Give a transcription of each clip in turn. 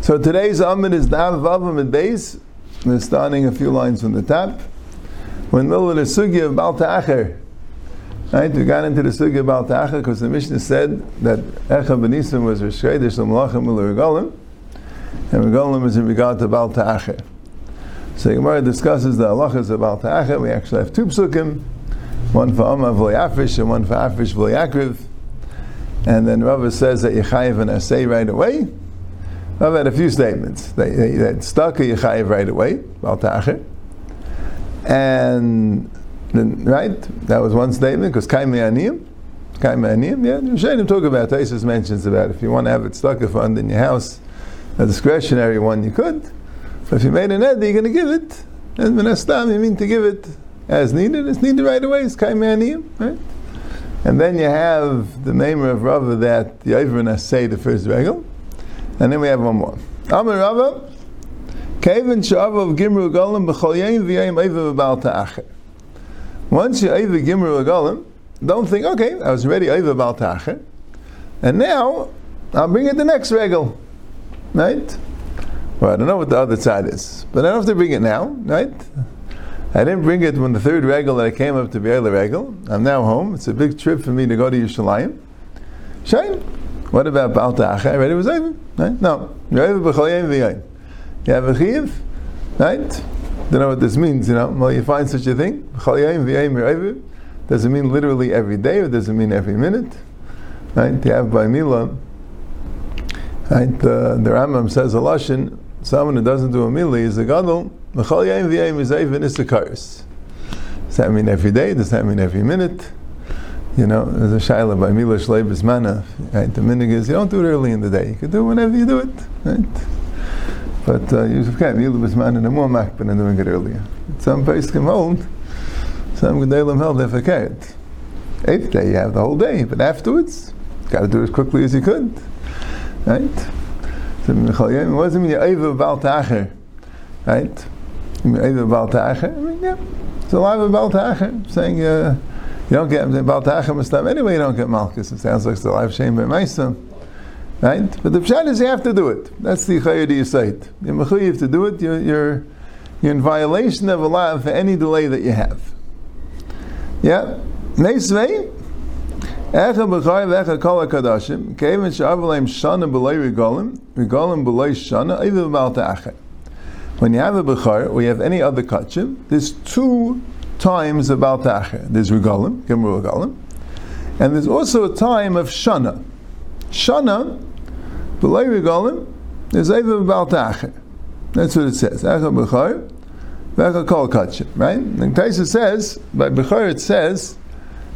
So today's Amid is Dav Vavam and Beis. We're starting a few lines from the top. When middle of the Sugya of Bal Ta'acher, right, we got into the Sugya of Bal Ta'acher because the Mishnah said that Echa Benisim was Rosh Chodesh L'Malachim L'Regalim, and Regalim is in regard to Bal Ta'acher. So Gemara discusses the halachas of Bal Ta'acher. We actually have two psukim, one for Amma V'Yafish and one for Afish V'Yakriv. And then Rava says that Yechayev and Asay right away. I've had a few statements. They, that stuck a Yechayev right away, Bal Ta'acher. And then, right, that was one statement, because Kaim Aniyim, Kaim Aniyim, yeah, Shainim talk about, Taisus mentions about if you want to have it stuck a fund in your house, a discretionary one, you could. But if you made an ed, you're going to give it. And Menastam, you mean to give it as needed, it's needed right away, it's Kaim Aniyim, right? And then you have the name of Rava that the Ivrin say the first regal. And then we have one more. Amar Rava, Kevin Shavav Gimru Golim B'chol Yayim V'yayim Eiva V'bal Ta'acher. Once you Eiva Gimru Golim, don't think, okay, I was ready Eiva B'al Ta'acher, and now I'll bring it the next regal, right? Well, I don't know what the other side is, but I don't have to bring it now, right? I didn't bring it when the third regal that I came up to be the regal. I'm now home. It's a big trip for me to go to Yerushalayim. Shine. What about Baal? I read it was over. Right? No. You have a chiv, right? Don't know what this means, you know. Well, you find such a thing. Does it mean literally every day or does it mean every minute? Right? You have by Mila. Right? The, the Rambam says a someone who doesn't do a Mila is a Gadol. Does that mean every day? Does that mean every minute? You know, there's a shaila by Mila Shleibus Mana. Right? The minig is you don't do it early in the day. You can do it whenever you do it. Right? But uh, you can't Mila Mana the more makbin than doing it earlier. Some place can hold. Some gedalim held they forget. Eighth day you have the whole day, but afterwards, you got to do it as quickly as you could. Right? So it wasn't mean you Bal Ta'acher. Right? Yeah, it's a lot of saying uh, you don't get Baal Ta'acher stuff anyway, you don't get Malchus. It sounds like it's the life shame by Maisa. Right? But the pshat is you have to do it. That's the chayyid you say it. You're to do it, you're, you're, you're in violation of Allah for any delay that you have. Yeah? Neisvei, Echa b'chay v'echa kol ha-kadashim, kevin she'av shana b'lei regolim, regolim b'lei shana, even Baal Ta'acher. When you have a Bechar, or you have any other Kachim, there's two times about Tacher. There's Regalim, Gemru Regalim, and there's also a time of Shana. Shana, B'lay Regalim, is even about Tacher. That's what it says. Echa Bechar, Vecha Kol Kachim, right? And Taisa says, by Bechar it says,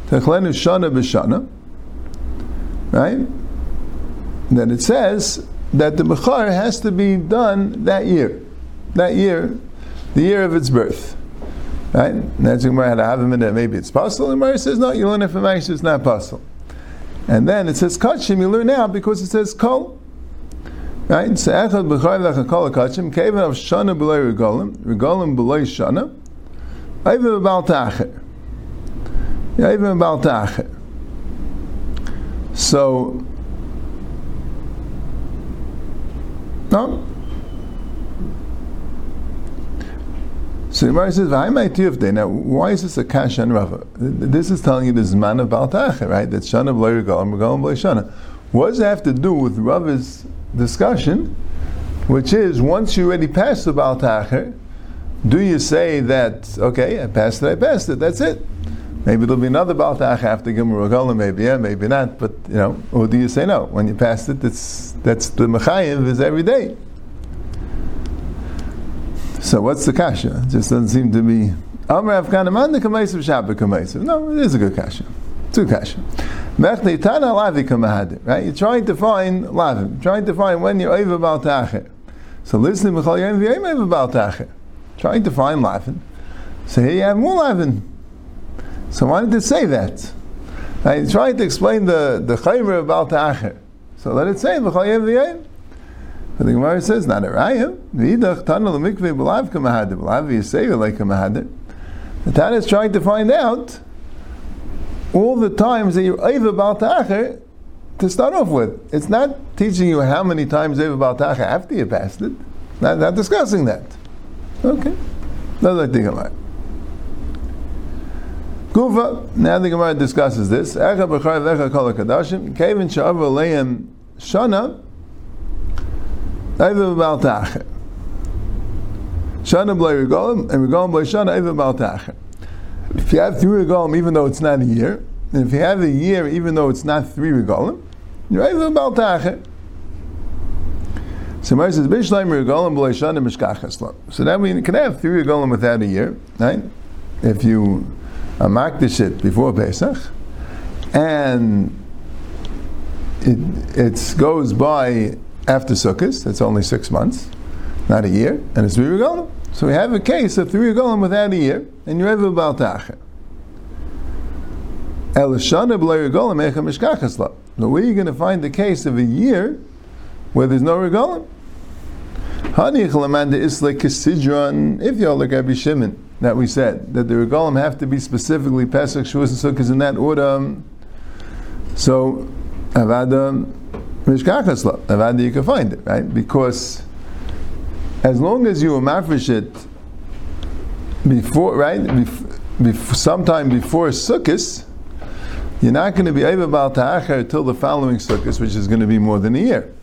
Techlenu Shana B'Shana, right? Then it says that the Bechar has to be done that year that year, the year of its birth. Right? That's had in there. Maybe it's possible. And Gemara says, no, you learn it from Aisha, it's not possible. And then it says kachim, you learn now because it says kol. Right? So echad b'chay lecha kol kachim, kevan of shana b'lay regolim, regolim b'lay shana, even tacher. Yeah, even about tacher. So, no, So the Gemara says, "V'hai Now, why is this a kash and rava? This is telling you this man of baltacha, right? That shana b'loy regalim, regalim b'loy shana. What does it have to do with Rava's discussion? Which is, once you already passed the baltacha, do you say that okay, I passed it, I passed it, that's it? Maybe there'll be another baltach after Gimel Regalim, maybe yeah, maybe not. But you know, or do you say no? When you passed it, that's that's the mechayiv is every day. So what's the kasha? It just doesn't seem to be. Amr Afghan the Kamaisav Shabbat Kamaisav. No, it is a good kasha. Two kasha. Mechni Tana Lavi Kamahadir. Right? You're trying to find Lavim. Trying to find when you're over about Tacher. So listen, Michal Yom over about Tacher. Trying to find Lavin. So here you have more. So why did it say that? Right? Trying to explain the the Chaymer about Tacher. So let it say Yom V'yem. But the Gemara says, not a raya. The Tana is trying to find out all the times that you're over Baal Ta'acher to start off with. It's not teaching you how many times over Baal Ta'acher after you passed it. Not, not discussing that. Okay. That's like the Gemara. Gufa, now the Gemara discusses this. Echa b'char v'echa kol kadashim kevin sha'av shana, over Baal Ta'acher. Shana b'lay regalim, and regalim b'lay shana, Baal Ta'acher. If you have three regalim, even though it's not a year, and if you have a year, even though it's not three regalim, you're over Baal Ta'acher. So Mar says, Bishleim regalim b'lay shana mishkachas So that we can have three regalim without a year, right? If you uh, amakdish it before Pesach, and it it goes by after Sukkot, that's only six months, not a year, and it's three regalim. So we have a case of three regalim without a year, and you're ever about la. Now where are you going to find the case of a year where there's no regalim? If you look at Shimon, that we said that the regalim have to be specifically Pesach, Shavuos, and Sukkot in that order. So avada mishkachas la. Avada you can find it right because as long as you mafresh it before, right, bef- bef- sometime before Sukkot, you're not going to be able Baal Ta'achar until the following Sukkot, which is going to be more than a year.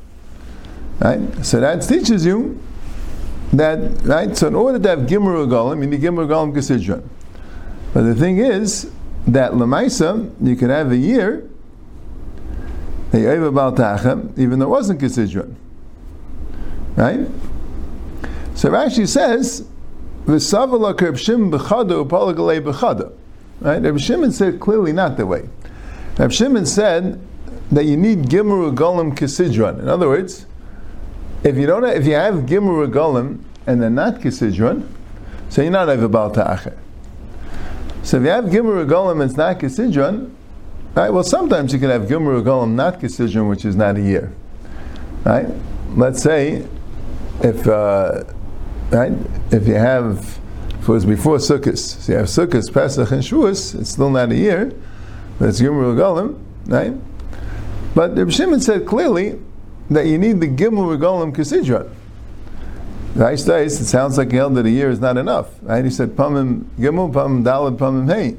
Right? So that teaches you that, right? So in order to have Gimur Regalim, you need Gimur Regalim Kesidron. But the thing is that Lamaisa, you can have a year that you're able even though it wasn't Kesidron. Right? So Rashi says, "V'savala Reb Shimon b'chada upalagalei b'chada." Right? Reb Shimon said clearly not the way. Reb Shimon said that you need gimur regalim kisidron. In other words, if you don't, have, if you have gimur regalim and they're not kisidron, so you're not over bal ta'acher. So if you have gimur regalim and it's not kisidron, right? Well, sometimes you can have gimur regalim not kisidron, which is not a year, right? Let's say if uh, right, if you have, if it was before Sukkot, so you have Sukkot, Pesach, and Shavuos, it's still not a year, but it's Gimel right? But the Shimon said clearly that you need the Gimel Regalim Kesidron. Right, it sounds like he held that a year is not enough. Right? He said Pamim Gimel, Pamim Dalad, Pamim Hey.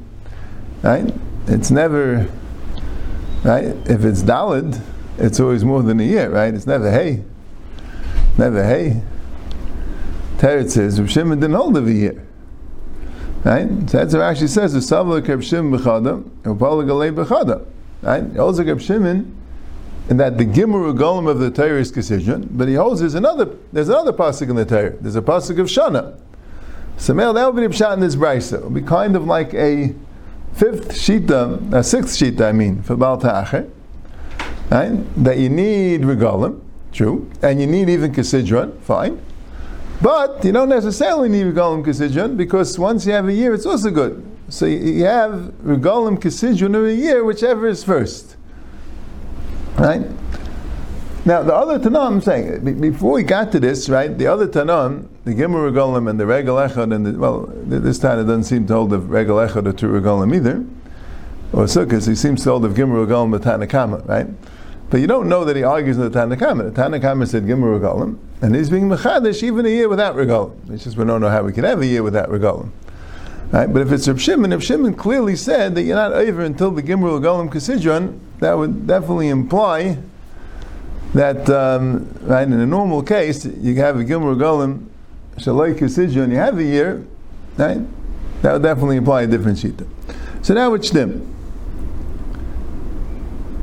Right? It's never right. If it's Dalad, it's always more than a year. Right? It's never Hey. Never Hey. Teretz says Reb Shimon didn't hold of a year. Right? So that's what actually says the Savla Reb Shimon b'chada, Upala Galei b'chada. Right? Like Reb Shimon and that the Gimur Golem of the Torah is but he holds there's another there's another pasuk in the Torah. There's a pasuk of Shana. So that would be Pshat in this brisa. It would be kind of like a fifth shita, a sixth shita, I mean, for Baal Ta'acher. Right? That you need regalim, true, and you need even Kisidron, fine. But you don't necessarily need regalim Kisidron because once you have a year, it's also good. So you have regalim Kisidron of a year, whichever is first. Right? Now, the other Tanam, I'm saying, before we got to this, right, the other Tanam, the Gimur Regalim and the Regal Echad, and the, well, this time it doesn't seem to hold of Regal Echad or two Regalim either, or Sukkot, he seems to hold of Gimur Regalim and Tanakama, right? But you don't know that he argues in the Tanakama. The Tanakama said Gimur Regalim, and he's being Mechadish even a year without Regalim. It's just we don't know how we can have a year without Regalim. Right? But if it's Reb Shimon, if Shimon clearly said that you're not over until the Gimur Regalim Kasidron, that would definitely imply that um, right in a normal case you have a Gimur Golim Have a year, right? That would definitely imply a different shita. So now it's them.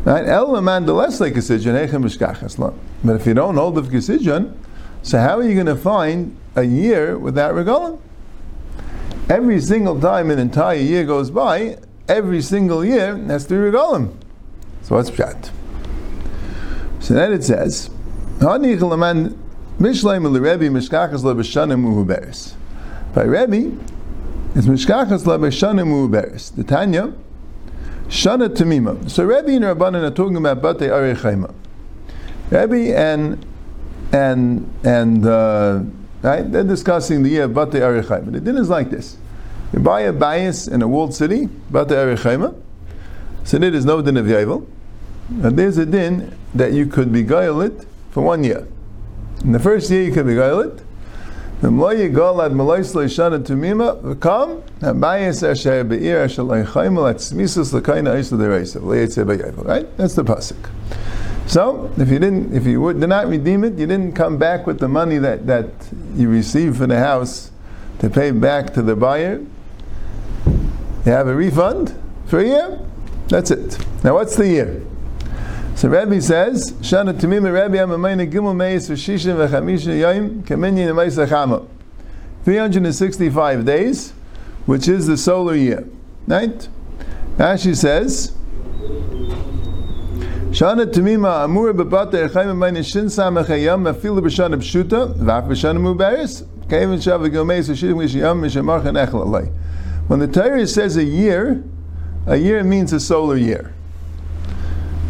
Right? El man the less like Echem Mishkachas But if you don't hold of Kisidjon, so how are you going to find a year without Regalim? Every single time an entire year goes by, every single year has three Regalim. So what's Pshat? So then it says, By Rebbe, it's Mishkachas Lebeshanim Muhuberes. The Tanya, Shana Tamima. So Rebbe and Rabbanan are talking about Bate Arechayma. Rebbe and and and uh, right, they're discussing the year of Bate Arechayma. The din is like this: you buy a bias in a walled city, Bate Arechayma, So there is no din of Yovel. And there's a din that you could beguile it for one year. In the first year you could be it. The moye gal ad malois lo shana tumima v'kam habayis asher er be'ir asher er leichayim at smisus l'kayna eisla dereisa v'leyetze be'yovel. Right? That's the pasuk. So, if you didn't, if you would, did not redeem it, you didn't come back with the money that, that you received for the house to pay back to the buyer. You have a refund for a year. That's it. Now, what's the year? So Rabbi says, Shana Tamim Rabbi Amamayna Gimel Meis V'Shishim V'Chamisha Yom Kaminyin Meis Achama. 365 days, which is the solar year. Right? Rashi says, Shana Tamima Amur Bebata Echaim Amayna Shin Samach Hayam Afilu B'Shana B'Shuta V'Af B'Shana Mubaris Kevin Shav Gimel Meis V'Shishim V'Shiyam Mishamar Chanech When the Torah says a year, a year means a solar year.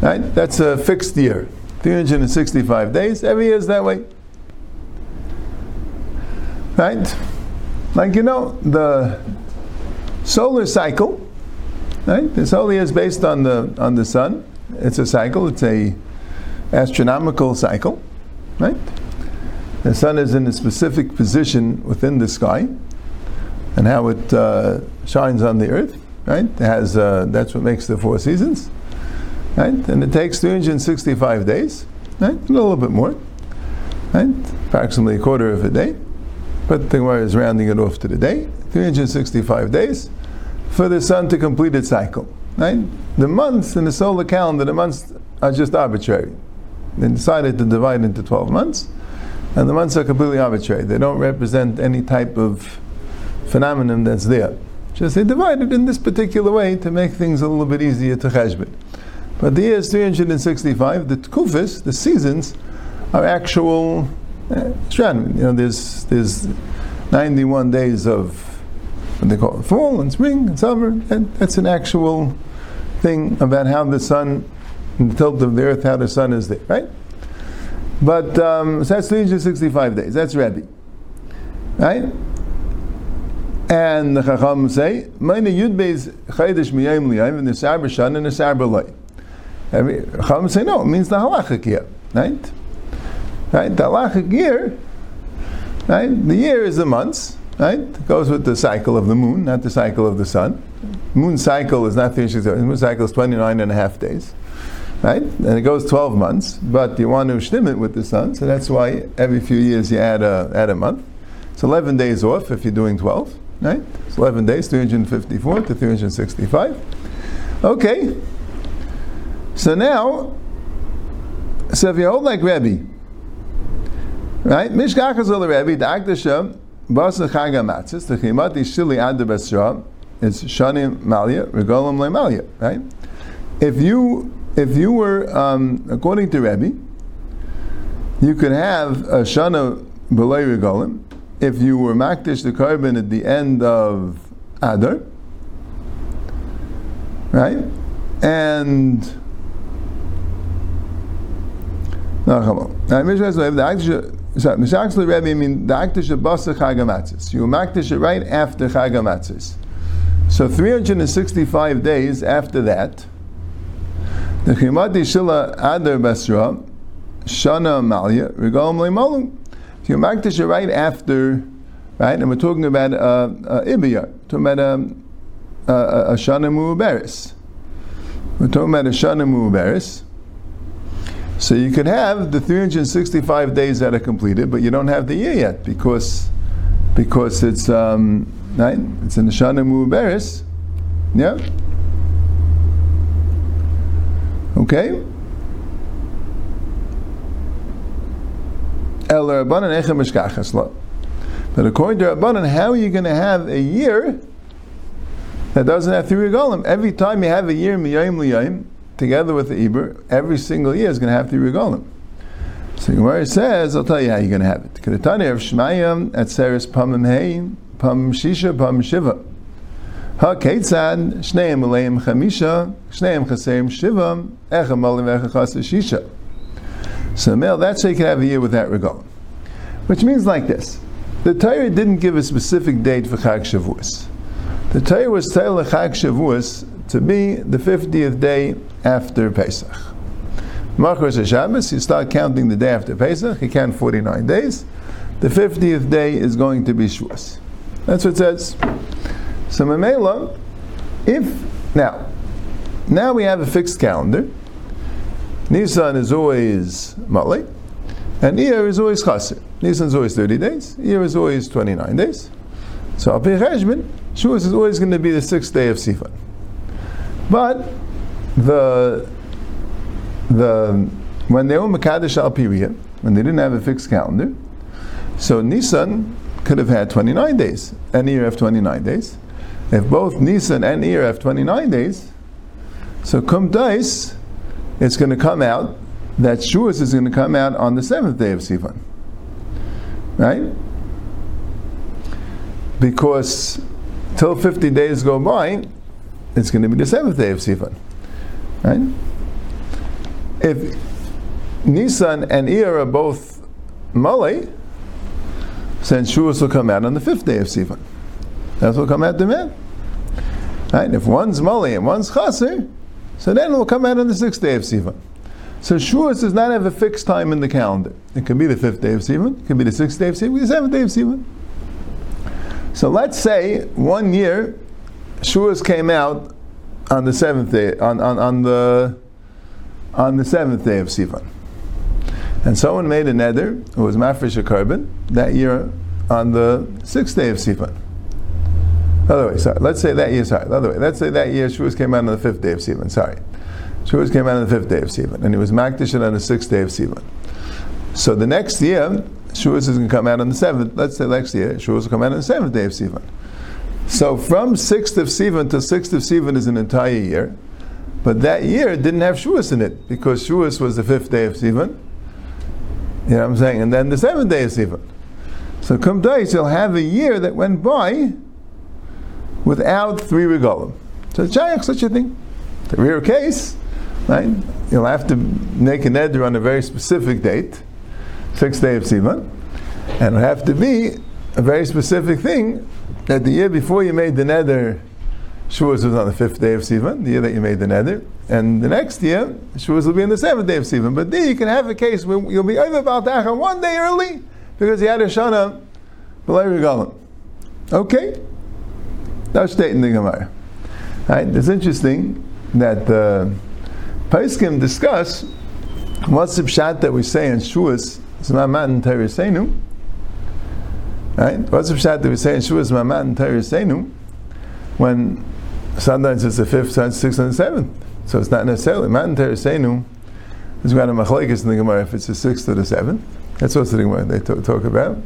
Right? That's a fixed year. 365 days. Every year is that way. Right? Like you know, the solar cycle, right? The solar year is based on the on the sun. It's a cycle, it's a astronomical cycle, right? The sun is in a specific position within the sky and how it uh, shines on the earth, right? It has uh, that's what makes the four seasons. Right? And it takes 365 days, right? A little bit more, right? Approximately a quarter of a day. But the Gemara is rounding it off to the day. 365 days for the sun to complete its cycle. Right? The months in the solar calendar, the months are just arbitrary. They decided to divide into 12 months, and the months are completely arbitrary. They don't represent any type of phenomenon that's there. Just they divided in this particular way to make things a little bit easier to cheshbon. But the year is 365. The tkufis, the seasons, are actual uh. You know, there's there's 91 days of what they call it, fall and spring and summer. And that's an actual thing about how the sun, the tilt of the earth, how the sun is there, right? But um, so that's 365 days. That's Rabbi, right? And the Chacham say, "Meine Yud Beis Chaydish Miyayim Liyayim and the Sarber Shan and the Sarber Loy." Chacham say no, it means the halachic year, right? Right, the halachic year, right? The year is the months, right? It goes with the cycle of the moon, not the cycle of the sun. Moon cycle is not 365, the moon cycle is 29 and a half days, right? And it goes 12 months, but you want to shtim it with the sun, so that's why every few years you add a, add a month. It's 11 days off if you're doing 12, right? It's 11 days, 354 to 365. Okay, so now, so if you hold like Rebbe, right? Mishkachas ol Rebbe, the Akdasha, Basa Chaga Matzis, the Chimati Shili Ad Besra, is Shani Malia, Regolim Le Malia, right? If you if you were um, according to Rebbe, you could have a Shana Belay Regolim if you were Makdish the korban at the end of Adar, right? And Now, Mishnah says the Akdish. So, Mishak's Rebbe mean the Akdish of Basa Chagamatzis. You Makdish it right after Chagamatzis. So 365 days after that, the Chimati Shila Adar Basra, Shana Malia, Regalim Leimolum. So you Makdish it right after, right? And we're talking about uh, uh, Ibiyah, talking about um, uh, a Shana Mu'beris. We're talking about a Shana Mu'beris. So you could have the 365 days that are completed, but you don't have the year yet because because it's um, right. It's in the Shana Mu'beris. Yeah. Okay. But according to Rabbanan, how are you going to have a year that doesn't have three regalim? Every time you have a year, miyayim liyayim, together with the Iber, every single year is going to have three regalim. So Gemara says, I'll tell you how you're going to have it. Kedetani of Shmayim at Seres Pamim Hey, Pam Shisha, Pam Shiva. Ha Ketzad, Shneim Aleim Chamisha, Shneim Chaseim Shiva, Echem Malim Echachas Shisha. So male, that's how you can have a year with that regalim. Which means like this. The Torah didn't give a specific date for Chag Shavuos. The Torah was telling Chag Shavuos to be the 50th day after Pesach. Machar Shabbos, you start counting the day after Pesach, you count 49 days. The 50th day is going to be Shavuos. That's what it says. So Mamela, if, now, now we have a fixed calendar. Nisan is always Mali, and Iyar is always Chaser. Nisan is always 30 days, Iyar is always 29 days. So Al Cheshbon, Shavuos is always going to be the sixth day of Sivan. But the the when they were Makadosh Al when they didn't have a fixed calendar, so Nisan could have had 29 days, and Iyar have 29 days. If both Nisan and Iyar have 29 days, so Kum Dais, it's going to come out that Shavuos is going to come out on the seventh day of Sivan. Right? Because till 50 days go by, it's going to be the seventh day of Sivan. Right? If Nisan and Iyar are both Malay, then Shavuos will come out on the fifth day of Sivan. That's what will come out the man. Right? If one's Malay and one's Chaser, so then it will come out on the sixth day of Sivan. So Shavuos does not have a fixed time in the calendar. It can be the fifth day of Sivan, it can be the sixth day of Sivan, the seventh day of Sivan. So let's say one year Shavuos came out on the seventh day, on, on, on the on the seventh day of Sivan. And someone made a neder who was mafresh korban that year on the sixth day of Sivan. Other way, sorry. Let's say that year, sorry. Other way. Let's say that year Shavuos came out on the fifth day of Sivan. Sorry. Shavuos came out on the fifth day of Sivan. And he was Makdish on the sixth day of Sivan. So the next year, Shavuos is going to come out on the seventh. Let's say next year, Shavuos will come out on the seventh day of Sivan. So from sixth of Sivan to sixth of Sivan is an entire year. But that year didn't have Shavuos in it because Shavuos was the fifth day of Sivan. You know what I'm saying? And then the seventh day of Sivan. So come days, you'll have a year that went by without three regalim. So it's such a thing. The rare case, right? You'll have to make an neder on a very specific date, sixth day of Sivan, and it'll have to be a very specific thing that the year before you made the neder, Shavuos was on the fifth day of Sivan, the year that you made the neder, and the next year, Shavuos will be on the seventh day of Sivan. But there you can have a case where you'll be over about Baltacha one day early because you had a Shana below Regalim. Okay? That's stating the Gemara. Right? It's interesting that the uh, Paiskim discuss what's the pshat that we say in Shavuos, Zmamat and Teresenu. Right? What's the pshat that we say in Shavuos, Zmamat and Teresenu, when sometimes it's the fifth, sometimes sixth, and the seventh. So it's not necessarily Matan Teresenu. There's got a machlekes in the Gemara if it's the sixth or the seventh. That's also the Gemara they talk, talk about.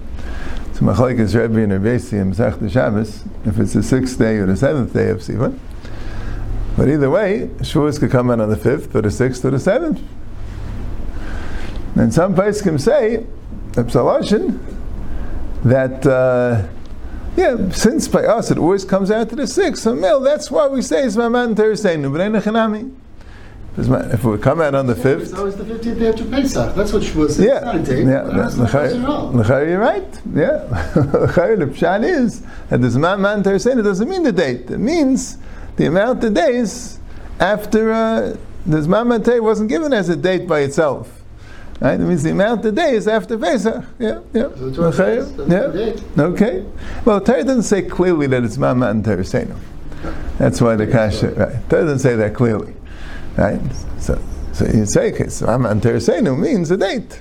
So machlekes Rebbe and Rebbeisi and Masech Shabbos if it's the sixth day or the seventh day of Sivan. But either way, Shavuos could come in on the fifth or the sixth or the seventh. And some places can say, Epsilon, that uh, yeah, since by us it always comes out to the sixth, so male, that's why we say it's Maman Thursday, Nubrei if it would come out on the fifth, it's always the fifteenth day after Pesach. That's what she was. Yeah, a. Yeah, L'chayr, you're right. Yeah, L'chayr, the pshat is that this man man Thursday doesn't mean the date. It means the amount of days after uh, this man man wasn't given as a date by itself. Right? That means the amount of days after Pesach. Yeah, yeah. yeah. Okay. Well, Torah doesn't say clearly that it's Mama and Teresenu. That's why the kasha, right? Torah doesn't say that clearly. Right? So, so you say, okay, so Mama and Teresenu means a date.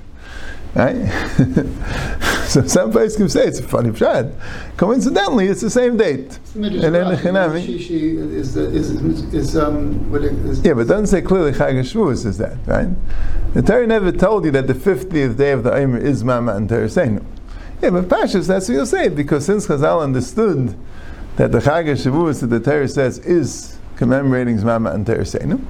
Right? so some places can say it's a funny pshat. Coincidentally, it's the same date. And then the Chinami. She, she is, is, is, um, yeah, but it doesn't say clearly Chag Shavuos is that, right? The Torah never told you that the 50th day of the Omer is Mama and Teresenu. Yeah, but Pashas, that's what you'll say, because since Chazal understood that the Chag Shavuos that the Torah says is commemorating Mama and Teresenu,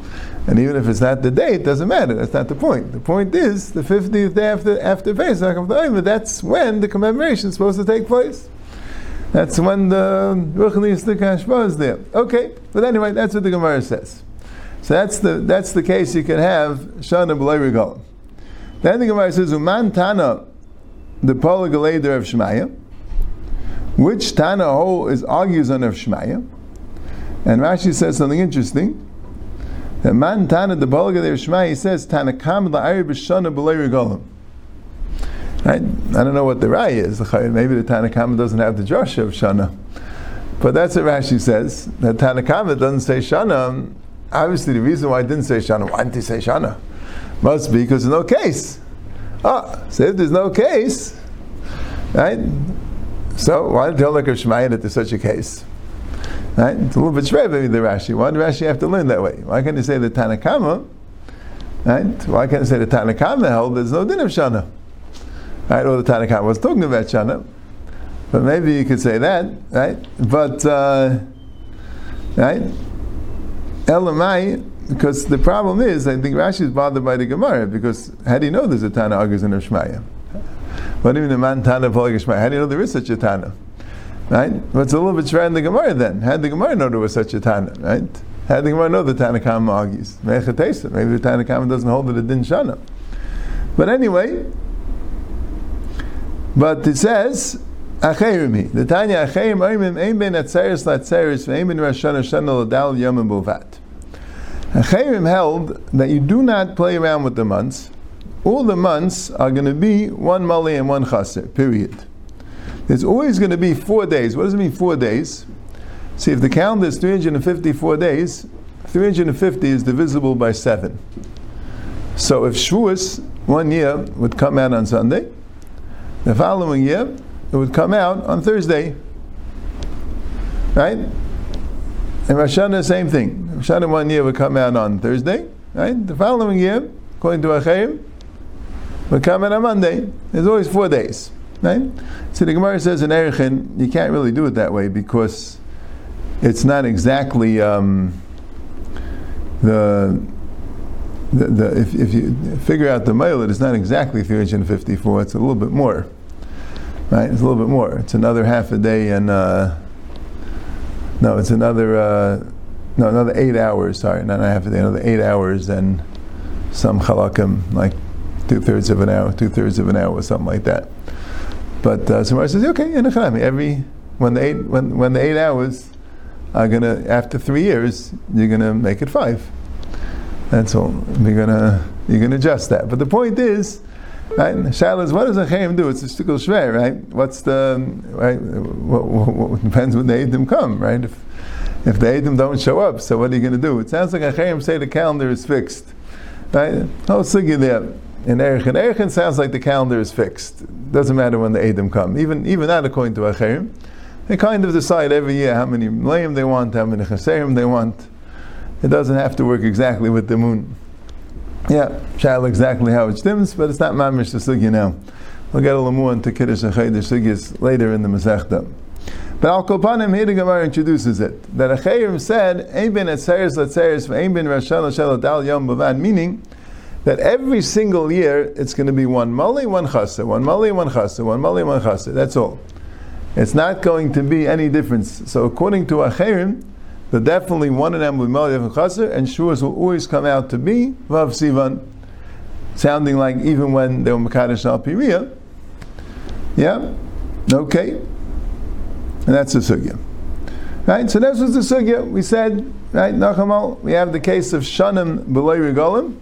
and even if it's not the it doesn't matter. That's not the point. The point is the 50th day after, after Pesach of the Omer, that's when the commemoration is supposed to take place. That's when the Ruchni Hashba is there. Okay, but anyway, that's what the Gemara says. So that's the that's the case you can have Shana B'lay Regalim. Then the Gemara says, Uman Tana, the Polygalader of Shemaya, which Tana is argues on of Shemaya, And Rashi says something interesting. That man Tana the Balaga there Shema, he says Tanakam la'ari b'shana b'lei regalim. Right? I don't know what the Rai is. Maybe the Tanakama doesn't have the Joshua of Shana. But that's what Rashi says. That Tanakama doesn't say Shana. Obviously, the reason why I didn't say Shana, why didn't he say Shana? Must be because there's no case. Ah, so if there's no case, right? So why tell like Shemaya that there's such a case? Right? It's a little bit shred maybe the Rashi. Why did Rashi have to learn that way? Why can't you say the Tanakama? Right? Why can't you say the Tanakama held there's no din of Shana? Right? Or the Tanakama was talking about Shana. But maybe you could say that, right? But uh, right? Elamai, because the problem is, I think Rashi is bothered by the Gemara because how do you know there's a Tana Agus in Shmaya? What even the man Tana? How do you know there is such a Tana? Right? But it's a little bit shred in the Gemara then. How did the Gemara know there was such a Tana? Right? How did the Gemara know the Tana Kama argues? Maybe the Tana Kama doesn't hold that it didn't Shana. But anyway, but it says, Acherim The Tanya Acherim Oimim Ein Ben Atzeres Latzeres Ve'ein Ben Rosh Hashanah Ladal Yom Bovat. Acherim held that you do not play around with the months. All the months are going to be one mali and one chaser, period. There's always going to be four days. What does it mean, four days? See, if the calendar is 354 days, 350 is divisible by seven. So if Shavuos, one year, would come out on Sunday, the following year, it would come out on Thursday. Right? And Rosh Hashanah, same thing. Rosh Hashanah one year would come out on Thursday. Right? The following year, according to Acherim, would come out on Monday. There's always four days. Right? So the Gemara says in Erechin, you can't really do it that way because it's not exactly um, the, the, the if, if, you figure out the mile, it's not exactly 354, it's a little bit more. Right? It's a little bit more. It's another half a day and uh, no, it's another uh, no, another eight hours, sorry, not half a day, another eight hours and some halakim, like two thirds of an hour, two thirds of an hour, or something like that. But uh, says, okay, in every when the eight when, when the eight hours are gonna after three years, you're gonna make it five. That's all. You're gonna you're gonna adjust that. But the point is, right? Shaila is what does a chayim do? It's a shtickle shver, right? What's the right? What, what, what, depends when the eidim come, right? If if the eidim don't show up, so what are you going to do? It sounds like a chayim say the calendar is fixed, right? No sugi there. In Erichin, Erichin sounds like the calendar is fixed. Doesn't matter when the Eidim come. Even even that, according to Acherim, they kind of decide every year how many Layim they want, how many Chaserim they want. It doesn't have to work exactly with the moon. Yeah, shall exactly how it stems, but it's not mamish the sugi now. We'll get a little more into Kiddush and Chaydish later in the Masechta. But Al Kopanim, here the Gemara introduces it. That Achayim said, Ein bin etzeres letzeres, Ein bin rashal shel dal yom bavad, meaning that every single year it's going to be one mali, one chasa, one mali, one chasa, one mali, one chasa. That's all. It's not going to be any difference. So according to Acherim, the definitely one of them will mali, and chasa, and shuas will always come out to be vav sivan, sounding like even when they were makadosh al piriya. Yeah, okay, and that's the sugya. Right, so this was the sugya. We said, right, Nachamal, we have the case of shanim b'loy regalim,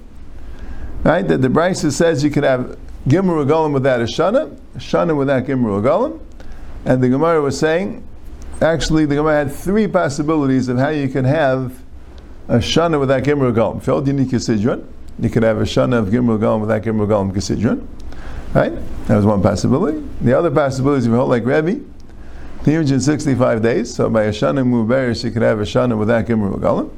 Right? That the Brisa says you could have Gimur Regalim without a Shana, Shana without Gimur Regalim. And the Gemara was saying, actually, the Gemara had three possibilities of how you can have a Shana without Gimur Regalim. Hold unique Kisidron, you could have a Shana of Gimur Regalim without Gimur Regalim Kisidron. Right? That was one possibility. The other possibility is if you hold like Rebbe, 365 days, so by a Shana Muberis, you could have a Shana without Gimur Regalim.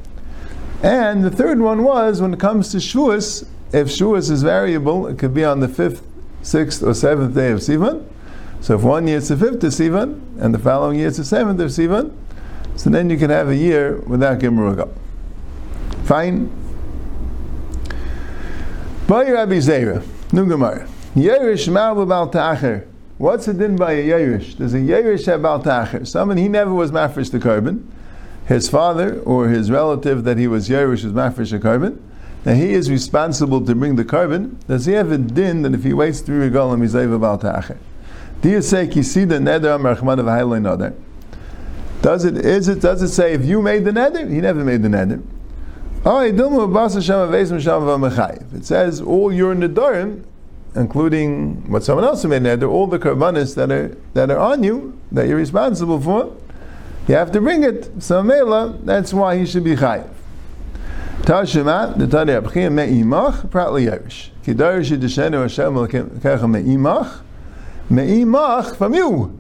And the third one was when it comes to Shavuos, if Shuas is variable, it could be on the fifth, sixth, or seventh day of Sivan. So if one year it's the fifth of Sivan, and the following year it's the seventh of Sivan, so then you can have a year without Gimruga. Fine. By Rabbi Zera, New Gemara. Yerish Ma'al Ta'acher. What's it din by a Yerish? There's a Yerish about Ta'acher. Someone, he never was mafresh the korban. His father or his relative that he was Yerish was mafresh the korban. Now he is responsible to bring the korban. Does he have a din that if he waits three regalim, he's able about ta'acher? Do you say kisida neder amrachman of nader? Does it is it does it say if you made the neder? He never made the neder. Oh, it says all your nedarim, including what someone else made neder, all the karbanis that are that are on you that you're responsible for, you have to bring it. So mela, that's why he should be chayiv. Tashima, the Tani Abchia me'imach, pratli yerish. Kidarish yidishenu Hashem kecha me'imach, me'imach from you.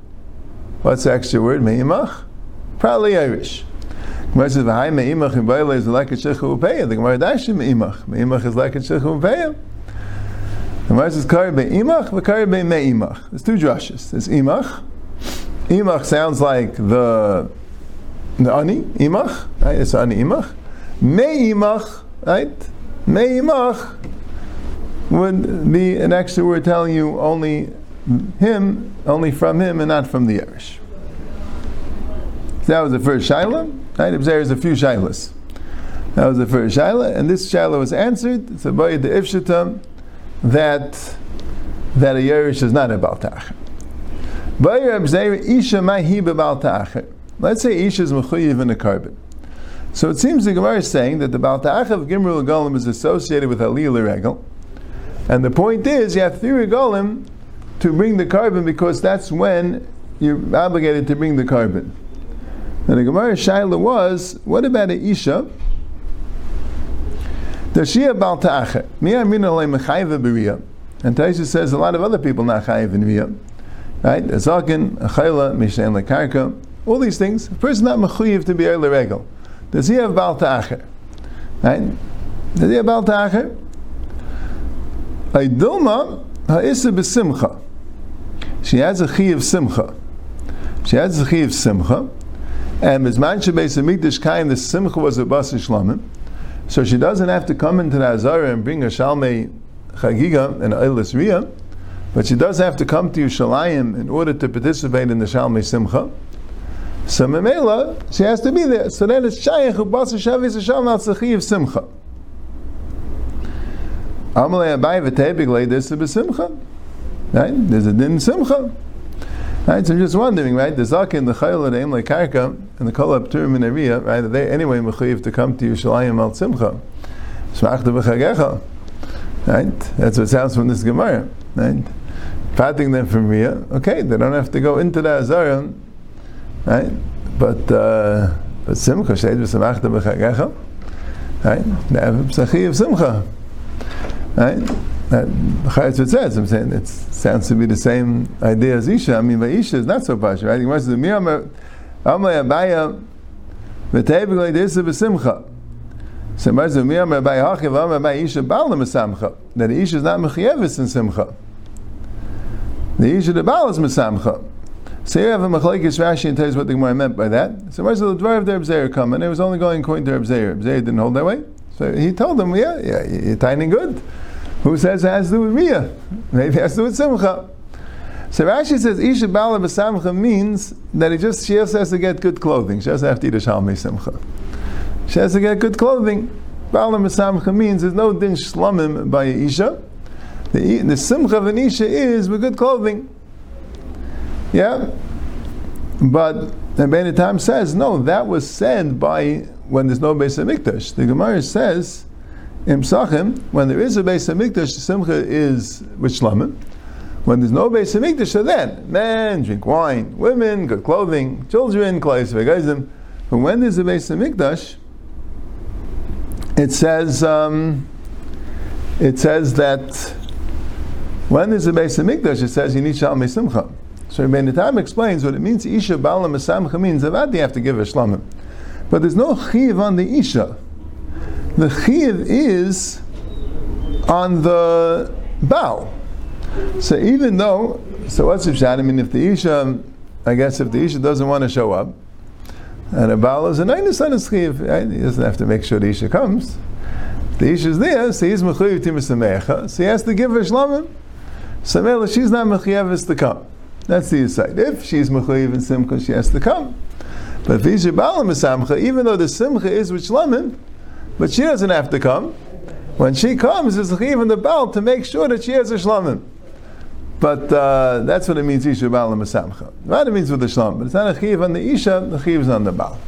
What's the extra word? Me'imach? Pratli yerish. Gemara says, "V'hai me'imach in Baila is like a shechu upeya." The Gemara dashi me'imach. Me'imach is like a shechu upeya. The Gemara says, "Kari be'imach, v'kari be'me'imach." There's two drushes. There's imach. Imach sounds like the the ani imach. Right? It's ani imach. Me'imach, right? Me'imach would be an extra word telling you only him, only from him, and not from the Irish. That was the first Shaila. Right? There's a few Shailas. That was the first Shaila, and this Shaila was answered. So by the Ifshita that that a Yerush is not a Baltach. Let's say Isha is Mechuyiv in a korban. So it seems the Gemara is saying that the Balta'ach of Gimrul Golim is associated with Aliyah Regel. And the point is, you have three Regolim to bring the korban because that's when you're obligated to bring the korban. And the Gemara Shaila was, what about an Isha? She have Balta'ach? And Taisha says a lot of other people not chayiv in Riyah. Right? A Zakin, a Chayla, Mishain Lekarka, all these things. A person not mechuyev to be Eile Regel. Does he have Baal Ta'acher? Right? Does he have Baal Ta'acher? Aidilma ha'isa b'simcha. She has a chi of simcha. She has a chi of simcha. And Mizman Shabbeis Hamikdash Kaim, the simcha was a bas shlamim. So she doesn't have to come into the Azara and bring a shalmei chagiga and eilis riyah, but she does have to come to Yerushalayim in order to participate in the shalmei simcha. So Memela, she has to be there. So then it's Shayach who Basa Shavis Hashem al Tzachi of Simcha. Amalei Abai V'tebig this is Simcha. Right? There's a din Simcha. Right? So I'm just wondering, right? The Zakin, the Chayil, the Emle Karka, and the Kolab Turim in Ariya, right? They anyway mechuyev to come to Yerushalayim al Simcha. Smachta B'chagecha. Right? That's what sounds from this Gemara. Right? Patting them from Riyah. Okay, they don't have to go into the Azara right? But uh, but simcha shteid v'samachta b'chagecha, right? Ne'ev p'sachi of simcha, right? Chayetz says. I'm saying it sounds to be the same idea as Isha. I mean, but Isha is not so posh, right? He wants to be Amay Abaya v'teiv this b'simcha. So Marzu Miyam Abaya Hachiv Amay Abaya Isha Baal Mesamcha. That Isha is not mechayevis in simcha. The Isha the Baal is mesamcha. So you have a machlekes Rashi and tell tells what the Gemara meant by that. So where's the dvar of the Rebzeir come? And it was only going according to Rebzeir. Rebzeir didn't hold that way. So he told them, yeah, yeah, you're tiny good. Who says it has to do with Riyah? Maybe it has to do with Simcha. So Rashi says Isha Bala B'Samcha means that he just she just has to get good clothing. She doesn't have to eat a Shalmei Simcha. She has to get good clothing. Bala B'Samcha means there's no din shlomim by Isha. The, the Simcha of an Isha is with good clothing. Yeah? But the Ben Tam says, no, that was said by when there's no base Beis Hamikdash. The Gemara says, in Psachim, when there is a base Beis Hamikdash, Simcha is with Shlamim. When there's no Beis Hamikdash, so then, men drink wine, women, good clothing, children, clothes, vegazim. But when there's a Beis Hamikdash, it says, um, it says that when there's a base Beis Hamikdash, it says you need Shalmei Simcha. So Rabbeinu Tam explains what it means. Isha Bala Mesamcha means that you have to give a shlamim, but there's no chiv on the Isha. The chiv is on the bow. So even though, so what's if I mean, if the Isha, I guess if the Isha doesn't want to show up, and a Baal is a nine son is chiv, he doesn't have to make sure the Isha comes. The Isha is there, so he's mechuyev timis so he has to give her shlamim. So she's not mechuyev to come. That's the aside. If she's mechayiv in simcha, she has to come. But if she's balam even though the simcha is with shlamim, but she doesn't have to come. When she comes, it's even the bal to make sure that she has a shlamim. But uh, that's what it means, Isha Bala Masamcha. What it means with the Shlom, but it's not a chiv on the Isha, the chiv is on the Baal.